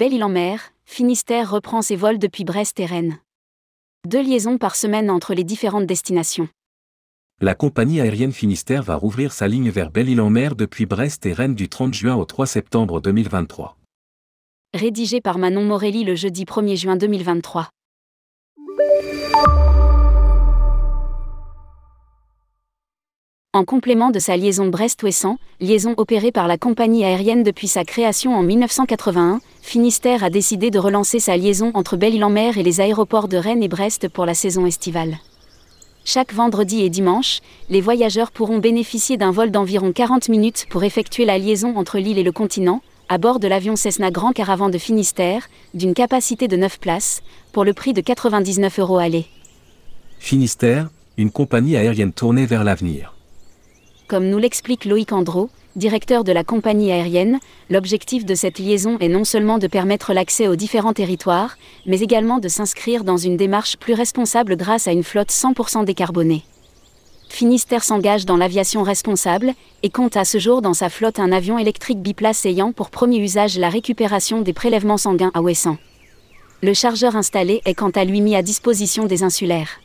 Belle-Île-en-Mer, Finistère reprend ses vols depuis Brest et Rennes. Deux liaisons par semaine entre les différentes destinations. La compagnie aérienne Finistère va rouvrir sa ligne vers Belle-Île-en-Mer depuis Brest et Rennes du 30 juin au 3 septembre 2023. Rédigé par Manon Morelli le jeudi 1er juin 2023. En complément de sa liaison Brest-Ouessant, liaison opérée par la compagnie aérienne depuis sa création en 1981, Finistère a décidé de relancer sa liaison entre Belle-Île-en-Mer et les aéroports de Rennes et Brest pour la saison estivale. Chaque vendredi et dimanche, les voyageurs pourront bénéficier d'un vol d'environ 40 minutes pour effectuer la liaison entre l'île et le continent, à bord de l'avion Cessna Grand Caravan de Finistère, d'une capacité de 9 places, pour le prix de 99 euros aller. Finistère, une compagnie aérienne tournée vers l'avenir. Comme nous l'explique Loïc Andro, directeur de la compagnie aérienne, l'objectif de cette liaison est non seulement de permettre l'accès aux différents territoires, mais également de s'inscrire dans une démarche plus responsable grâce à une flotte 100% décarbonée. Finistère s'engage dans l'aviation responsable et compte à ce jour dans sa flotte un avion électrique biplace ayant pour premier usage la récupération des prélèvements sanguins à Ouessant. Le chargeur installé est quant à lui mis à disposition des insulaires.